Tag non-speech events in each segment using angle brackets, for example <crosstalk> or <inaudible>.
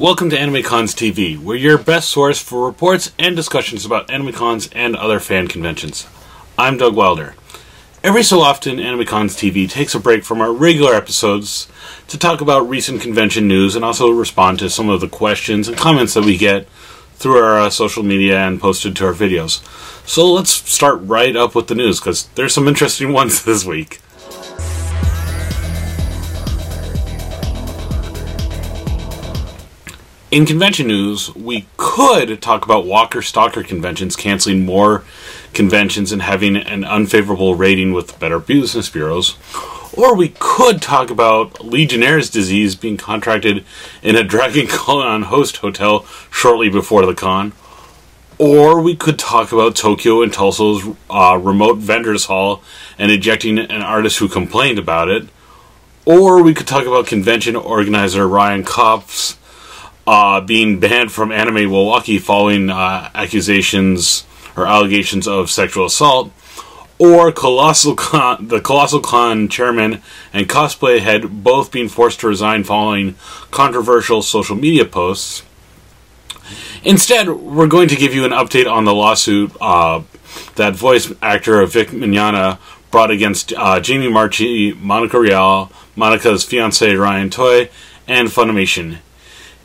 Welcome to AnimeCons TV. We're your best source for reports and discussions about AnimeCons and other fan conventions. I'm Doug Wilder. Every so often, AnimeCons TV takes a break from our regular episodes to talk about recent convention news and also respond to some of the questions and comments that we get through our uh, social media and posted to our videos. So let's start right up with the news because there's some interesting <laughs> ones this week. In convention news, we could talk about Walker Stalker conventions canceling more conventions and having an unfavorable rating with better business bureaus. Or we could talk about Legionnaire's disease being contracted in a <laughs> Dragon Con host hotel shortly before the con. Or we could talk about Tokyo in Tulsa's uh, remote vendors hall and ejecting an artist who complained about it. Or we could talk about convention organizer Ryan Kopf's uh, being banned from Anime Milwaukee following uh, accusations or allegations of sexual assault, or Colossal Con, the Colossal Con chairman and cosplay head both being forced to resign following controversial social media posts. Instead, we're going to give you an update on the lawsuit uh, that voice actor Vic Mignogna brought against uh, Jamie Marchi, Monica Rial, Monica's fiance Ron Toye, and Funimation.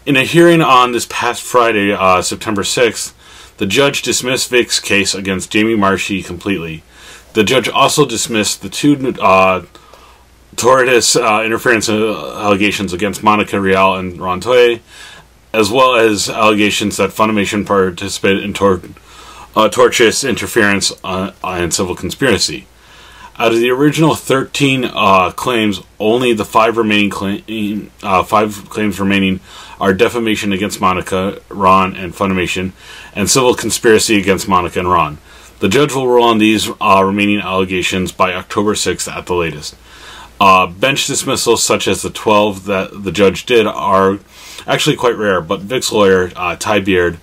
In a hearing on this past Friday, uh, September 6th, the judge dismissed Vic's case against Jamie Marchi completely. The judge also dismissed the two uh, tortious uh, interference uh, allegations against Monica Rial and Ron Toye, as well as allegations that Funimation participated in tor- uh, tortious interference uh, and civil conspiracy. Out of the original 13 uh, claims, only the five remaining claim, uh, five claims remaining are defamation against Monica, Ron, and Funimation, and civil conspiracy against Monica and Ron. The judge will rule on these uh, remaining allegations by October 6th at the latest. Uh, bench dismissals, such as the 12 that the judge did, are actually quite rare, but Vic's lawyer, uh, Ty Beard,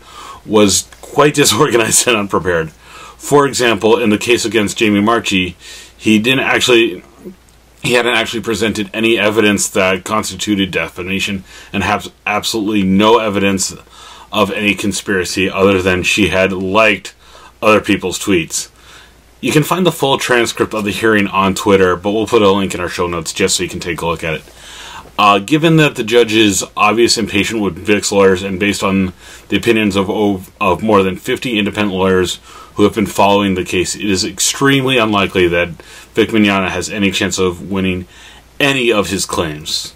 was quite <laughs> disorganized and unprepared. For example, in the case against Jamie Marchi, he didn't actually he hadn't actually presented any evidence that constituted defamation and has absolutely no evidence of any conspiracy other than she had liked other people's tweets. You can find the full transcript of the hearing on Twitter, but we'll put a link in our show notes just so you can take a look at it. Uh, given that the judge is obvious impatient with Vic's lawyers and based on the opinions of, of more than 50 independent lawyers who have been following the case, it is extremely unlikely that Vic Mignogna has any chance of winning any of his claims.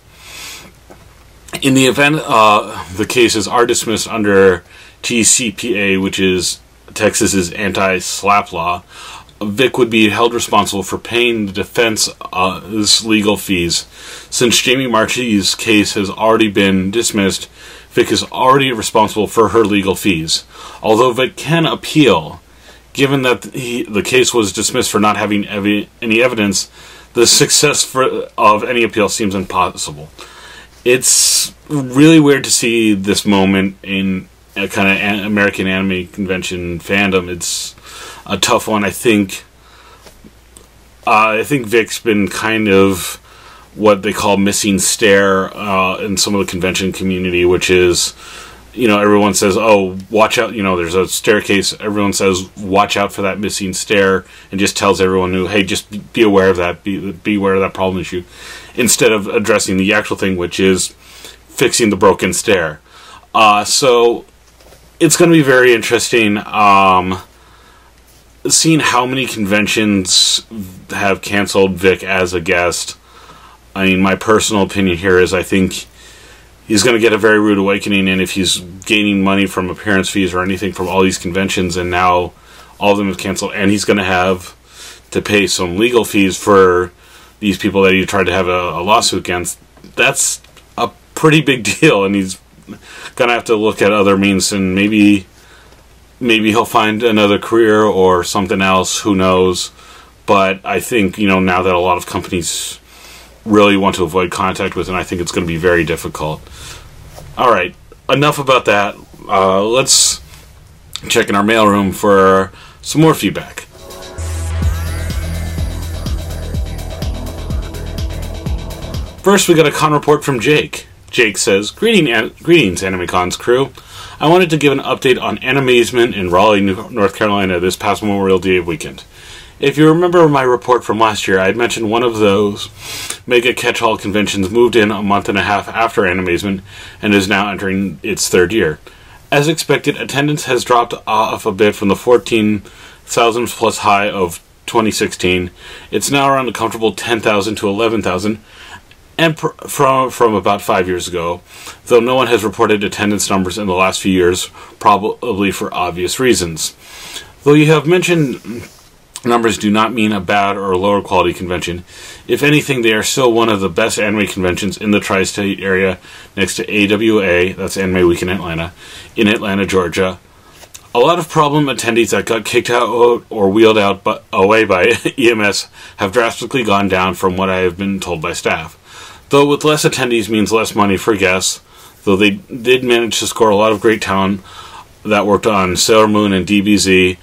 In the event uh, the cases are dismissed under TCPA, which is Texas's anti-SLAPP law, Vic would be held responsible for paying the defense's uh, legal fees. Since Jamie Marchi's case has already been dismissed, Vic is already responsible for her legal fees. Although Vic can appeal, given that he, the case was dismissed for not having any evidence, the success for, of any appeal seems impossible. It's really weird to see this moment in a kind of an American anime convention fandom. It's a tough one. I think. Uh, I think Vic's been kind of what they call missing stair uh, in some of the convention community, which is you know, everyone says, "Oh, watch out!" You know, there's a staircase. Everyone says, "Watch out for that missing stair," and just tells everyone who, "Hey, just be aware of that. Be be aware of that problem issue," instead of addressing the actual thing, which is fixing the broken stair. Uh, so it's going to be very interesting. Um, seeing how many conventions have canceled Vic as a guest. I mean, my personal opinion here is I think he's going to get a very rude awakening. And if he's gaining money from appearance fees or anything from all these conventions, and now all of them have canceled, and he's going to have to pay some legal fees for these people that he tried to have a, a lawsuit against, that's a pretty big <laughs> deal. And he's going to have to look at other means, and maybe maybe he'll find another career or something else. Who knows? But I think you know now that a lot of companies really want to avoid contact with, and I think it's going to be very difficult. All right, enough about that. Uh, let's check in our mailroom for some more feedback. First, we got a con report from Jake. Jake says, Greeting, an- Greetings, AnimeCons crew. I wanted to give an update on Animazement in Raleigh, North Carolina this past Memorial Day weekend. If you remember my report from last year, I had mentioned one of those mega catch all conventions moved in a month and a half after Animazement and is now entering its third year. As expected, attendance has dropped off a bit from the 14,000 plus high of 2016. It's now around a comfortable 10,000 to 11,000, and pr- from from about five years ago, though no one has reported attendance numbers in the last few years, probably for obvious reasons. Though you have mentioned numbers do not mean a bad or lower quality convention. If anything, they are still one of the best anime conventions in the tri state area next to AWA, that's Anime Week in Atlanta, in Atlanta, Georgia. A lot of problem attendees that got kicked out or wheeled out but away by <laughs> EMS have drastically gone down from what I have been told by staff. Though with less attendees means less money for guests, though they did manage to score a lot of great talent that worked on Sailor Moon and DBZ,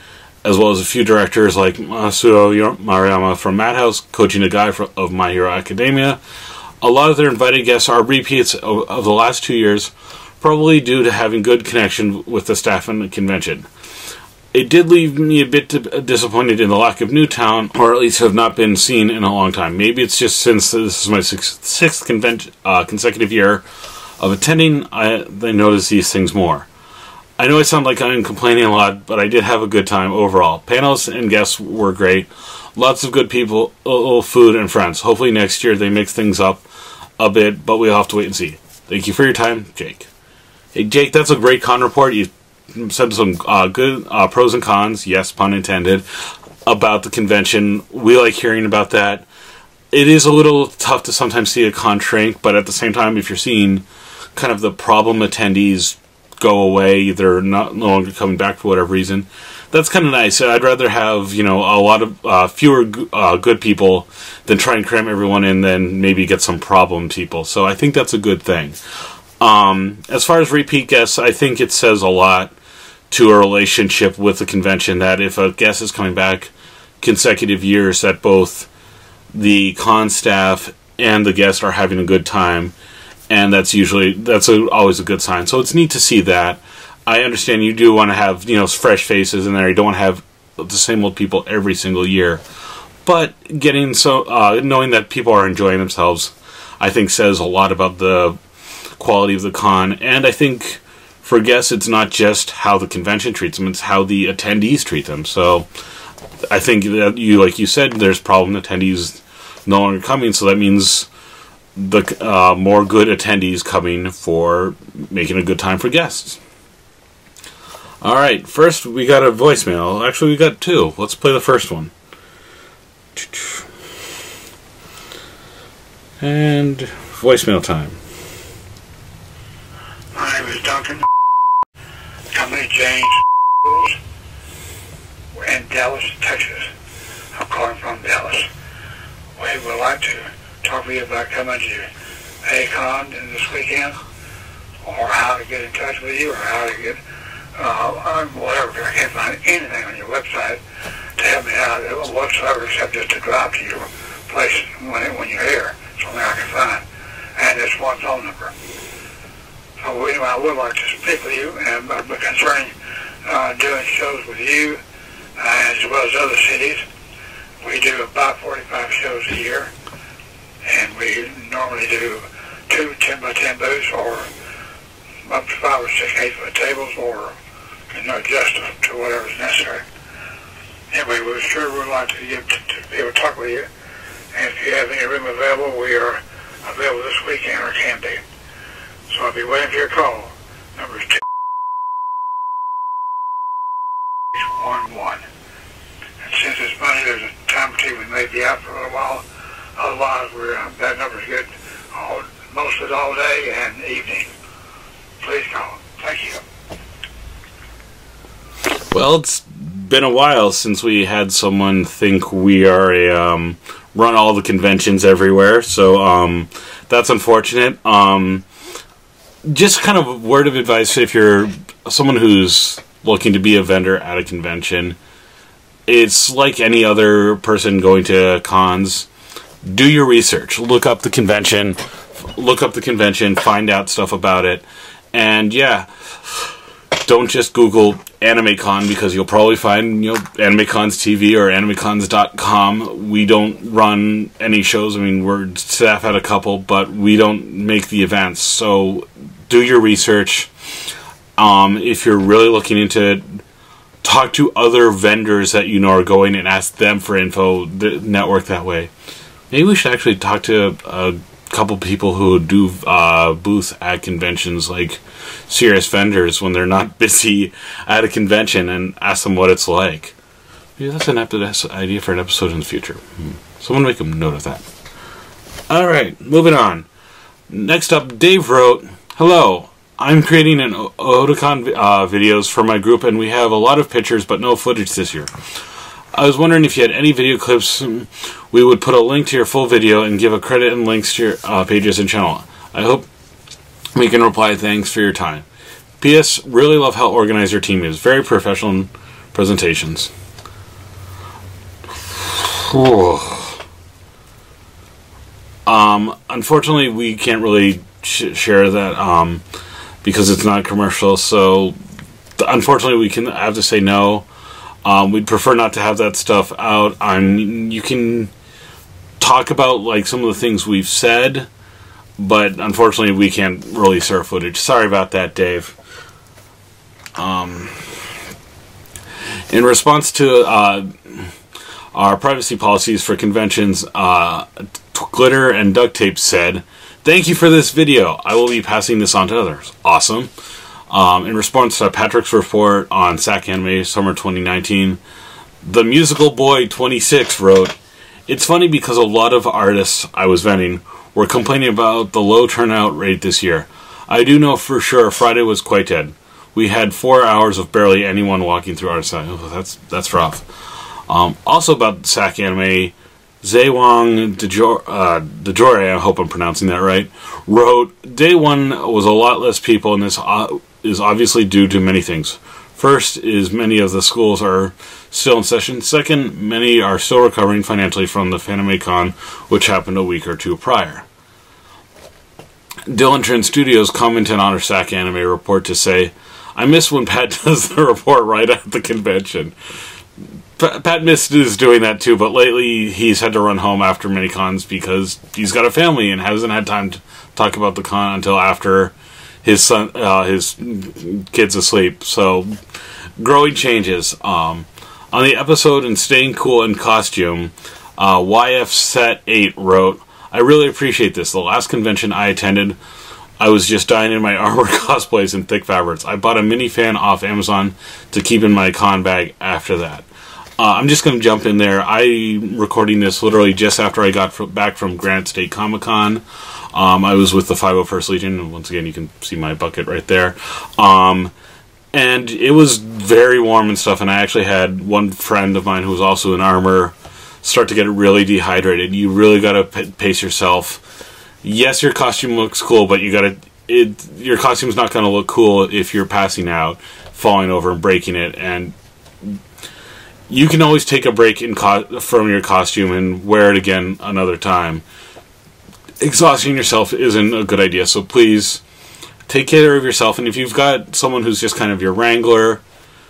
as well as a few directors like Masao Maruyama from Madhouse, Koji Nagai of My Hero Academia. A lot of their invited guests are repeats of, of the last two years, probably due to having good connection with the staff and the convention. It did leave me a bit disappointed in the lack of Newtown, or at least have not been seen in a long time. Maybe it's just since this is my sixth, sixth uh, consecutive year of attending, I, I notice these things more. I know I sound like I'm complaining a lot, but I did have a good time overall. Panels and guests were great. Lots of good people, food, and friends. Hopefully next year they mix things up a bit, but we'll have to wait and see. Thank you for your time, Jake. Hey, Jake, that's a great con report. You said some uh, good uh, pros and cons, yes, pun intended, about the convention. We like hearing about that. It is a little tough to sometimes see a con shrink, but at the same time, if you're seeing kind of the problem attendees go away. They're not no longer coming back for whatever reason. That's kind of nice. I'd rather have you know a lot of uh, fewer uh, good people than try and cram everyone in, then maybe get some problem people. So I think that's a good thing. Um, as far as repeat guests, I think it says a lot to a relationship with the convention that if a guest is coming back consecutive years, that both the con staff and the guest are having a good time and that's usually that's a, always a good sign. So it's neat to see that. I understand you do want to have you know fresh faces in there. You don't want to have the same old people every single year, but getting so uh, knowing that people are enjoying themselves, I think says a lot about the quality of the con. And I think for guests, it's not just how the convention treats them; it's how the attendees treat them. So I think that you, like you said, there's problem attendees no longer coming, so that means the uh, more good attendees coming for making a good time for guests. All right, first we got a voicemail. Actually, we got two. Let's play the first one. And voicemail time. My name is Duncan. Company James in Dallas, Texas. I'm calling from Dallas. We would like to talk to you about coming to A-Kon this weekend, or how to get in touch with you, or how to get, uh, whatever. I can't find anything on your website to help me out whatsoever except just to drive to your place when, when you're here. It's only I can find. And it's one phone number. So anyway, I would like to speak with you and uh, concerning uh, doing shows with you uh, as well as other cities. We do about 45 shows a year and we normally do two 10 by 10 booths or up to five or six 8 foot tables or you know, adjust to whatever's necessary. Anyway, we sure would like to, get to, be able to talk with you. And if you have any room available, we are available this weekend or can be. So I'll be waiting for your call. Number is 211. And since it's Monday, there's a time or two we may be out for a little while. Uh, number's good all, most of all day and evening. Please call. Thank you. Well, it's been a while since we had someone think we are a um, run all the conventions everywhere, so um, that's unfortunate. Um, just kind of word of advice if you're someone who's looking to be a vendor at a convention, it's like any other person going to cons do your research. Look up the convention. look up the convention, find out stuff about it, and yeah, don't just Google AnimeCon because you'll probably find you know AnimeCon's TV or AnimeCons.com. We don't run any shows. I mean, we're staff at a couple, but we don't make the events. So do your research. Um, if you're really looking into it, talk to other vendors that you know are going and ask them for info. The network that way. Maybe we should actually talk to a couple people who do uh, booth at conventions, like serious vendors, when they're not <laughs> busy at a convention, and ask them what it's like. Maybe that's an idea for an episode in the future. Hmm. Someone make a note of that. All right, moving on. Next up, Dave wrote, "Hello." I'm creating an Otakon uh, videos for my group, and we have a lot of pictures, but no footage this year. I was wondering if you had any video clips. We would put a link to your full video and give a credit and links to your uh, pages and channel. I hope we can reply thanks for your time. P.S. Really love how organized your team is. Very professional presentations. <sighs> um, unfortunately, we can't really sh- share that um, because it's not commercial. So, unfortunately, we can I have to say no. Um, we'd prefer not to have that stuff out. I'm. You can talk about like some of the things we've said, but unfortunately, we can't release our footage. Sorry about that, Dave. Um, in response to uh, our privacy policies for conventions, uh, Glitter and Duct Tape said, "Thank you for this video. I will be passing this on to others." Awesome. Um, in response to Patrick's report on SAC Anime Summer 2019, the musical boy 26 wrote, It's funny because a lot of artists I was venting were complaining about the low turnout rate this year. I do know for sure Friday was quite dead. We had four hours of barely anyone walking through our site. Oh, that's that's rough. Um, also about SAC Anime, Zaywang Dejore, uh, Dejore, I hope I'm pronouncing that right, wrote, Day one was a lot less people, and this uh, is obviously due to many things. First is many of the schools are still in session. Second, many are still recovering financially from the FanimeCon, which happened a week or two prior. Dylan Trend Studios commented on our SAC anime report to say, I miss when Pat <laughs> does the report right at the convention. Pat Mist is doing that too, but lately he's had to run home after many cons because he's got a family and hasn't had time to talk about the con until after his son, uh, his kids asleep. So, growing changes. Um, on the episode and staying cool in costume, uh, YF Set Eight wrote, "I really appreciate this. The last convention I attended." I was just dying in my <laughs> armor cosplays and thick fabrics. I bought a mini fan off Amazon to keep in my con bag after that. Uh, I'm just going to jump in there. I'm recording this literally just after I got back from Granite State Comic Con. Um, I was with the 501st Legion. And once again, you can see my bucket right there. Um, and it was very warm and stuff. And I actually had one friend of mine who was also in armor start to get really dehydrated. You really got to p- pace yourself. Yes, your costume looks cool, but you got to. It, your costume's not going to look cool if you're passing out, falling over, and breaking it. And you can always take a break in co- from your costume and wear it again another time exhausting yourself isn't a good idea. So please take care of yourself. And if you've got someone who's just kind of your wrangler,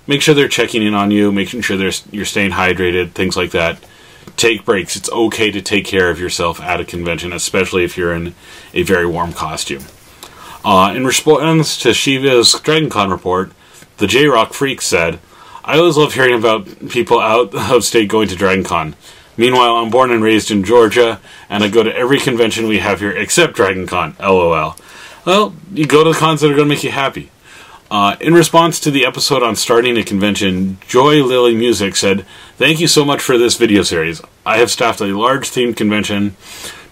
make sure they're checking in on you, making sure you're staying hydrated, things like that. Take breaks. It's okay to take care of yourself at a convention, especially if you're in a very warm costume. Uh, in response to Shiva's DragonCon report, the J Rock Freak said, I always love hearing about people out of state going to DragonCon. Meanwhile, I'm born and raised in Georgia, and I go to every convention we have here except Dragon Con. LOL. Well, you go to the cons that are going to make you happy. Uh, in response to the episode on starting a convention, Joy Lily Music said, Thank you so much for this video series. I have staffed a large themed convention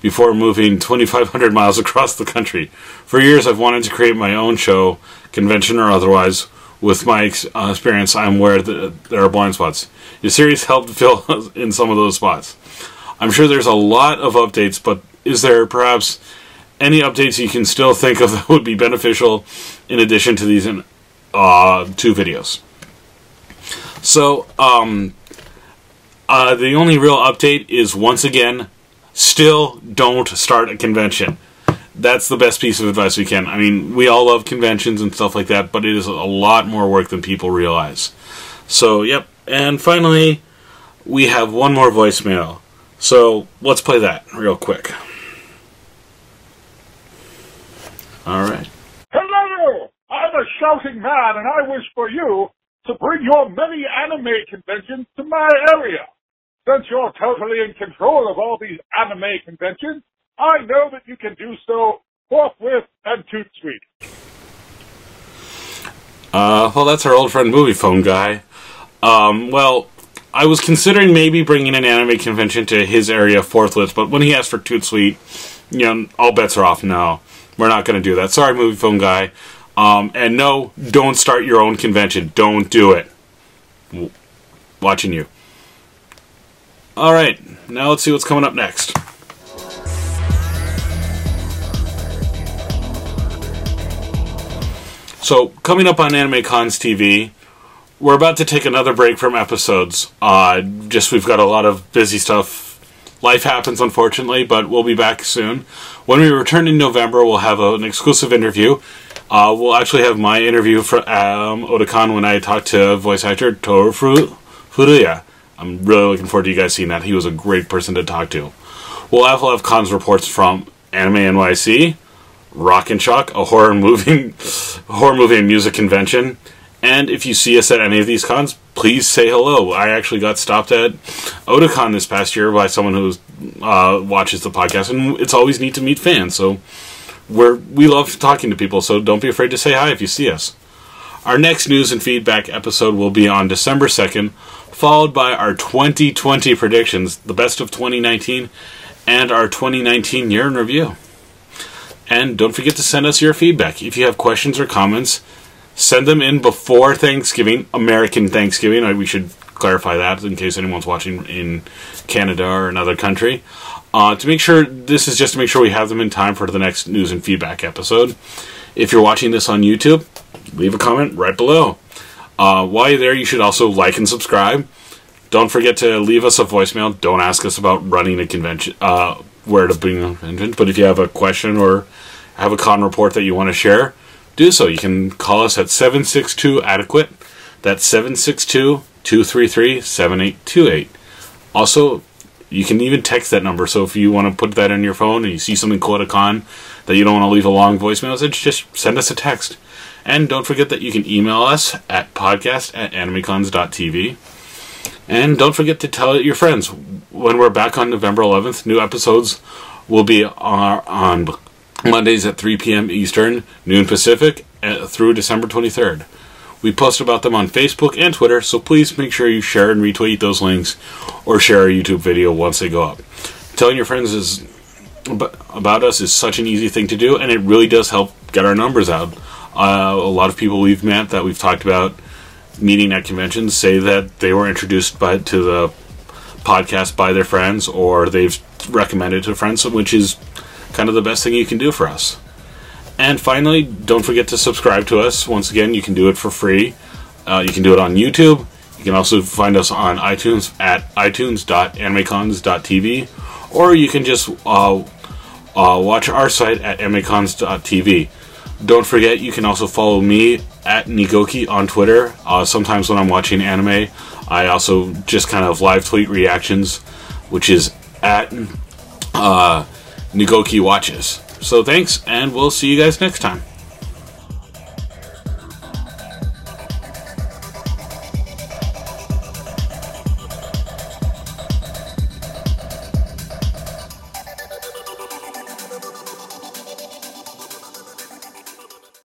before moving 2,500 miles <laughs> across the country. For years, I've wanted to create my own show, convention or otherwise. With my ex- uh, experience, I'm aware that there are blind spots. Your series helped <laughs> fill in some of those spots. I'm sure there's a lot of updates, but is there perhaps any updates you can still think of <laughs> that would be beneficial in addition to these uh, two videos? So, um, uh, the only real update is once again, still don't start a convention. That's the best piece of advice we can. I mean, we all love conventions and stuff like that, but it is a lot more work than people realize. So, yep. And finally, we have one more voicemail. So, let's play that real quick. All right. Hello! I'm a shouting man, and I wish for you to bring your many anime conventions to my area. Since you're totally in control of all these anime conventions, I know that you can do so forthwith and toot sweet. Uh, well, that's our old friend Moviefone guy. Um, well, I was considering maybe bringing an anime convention to his area forthwith, but when he asked for Toot Sweet, you know, all bets are off now. We're not going to do that. Sorry, Moviefone guy. Um, and no, don't start your own convention. Don't do it. Watching you. All right, now let's see what's coming up next. So, coming up on Anime Cons TV, we're about to take another break from episodes. Uh, just we've got a lot of busy stuff. Life happens, unfortunately, but we'll be back soon. When we return in November, we'll have a, an exclusive interview. Uh, we'll actually have my interview for um, Otakon when I talked to voice actor Toru Fu- Furuya. I'm really looking forward to you guys seeing that. He was a great person to talk to. We'll also have cons reports from Anime NYC, Rock and Shock, a horror movie, <laughs> horror movie and music convention. And if you see us at any of these cons, please say hello. I actually got stopped at Otakon this past year by someone who uh, watches the podcast, and it's always neat to meet fans. So we're we love talking to people. So don't be afraid to say hi if you see us. Our next news and feedback episode will be on December second, followed by our 2020 predictions, the best of 2019, and our 2019 year in review. And don't forget to send us your feedback. If you have questions or comments, send them in before Thanksgiving, American Thanksgiving. We should clarify that in case anyone's watching in Canada or another country. Uh, to make sure, this is just to make sure we have them in time for the next news and feedback episode. If you're watching this on YouTube, leave a comment right below. Uh, while you're there, you should also like and subscribe. Don't forget to leave us a voicemail. Don't ask us about running a convention, uh, where to bring a convention. But if you have a question or have a con report that you want to share, do so. You can call us at 762 Adequate. That's 762 233 7828. Also, you can even text that number. So if you want to put that in your phone and you see something cool at a con that you don't want to leave a long voice message, just send us a text. And don't forget that you can email us at podcast at animecons.tv. And don't forget to tell your friends when we're back on November 11th. New episodes will be on, on Mondays at 3 p.m. Eastern, noon Pacific, uh, through December 23rd. We post about them on Facebook and Twitter, so please make sure you share and retweet those links or share our YouTube video once they go up. Telling your friends is about us is such an easy thing to do, and it really does help get our numbers out. Uh, a lot of people we've met that we've talked about meeting at conventions say that they were introduced by to the podcast by their friends or they've recommended to friends, which is kind of the best thing you can do for us. And finally, don't forget to subscribe to us. Once again, you can do it for free. Uh, you can do it on YouTube. You can also find us on iTunes at itunes.animecons.tv, or you can just uh, uh, watch our site at animecons.tv. Don't forget, you can also follow me at Nigoki on Twitter. Uh, sometimes when I'm watching anime, I also just kind of live tweet reactions, which is at uh, Nigoki Watches. So thanks, and we'll see you guys next time.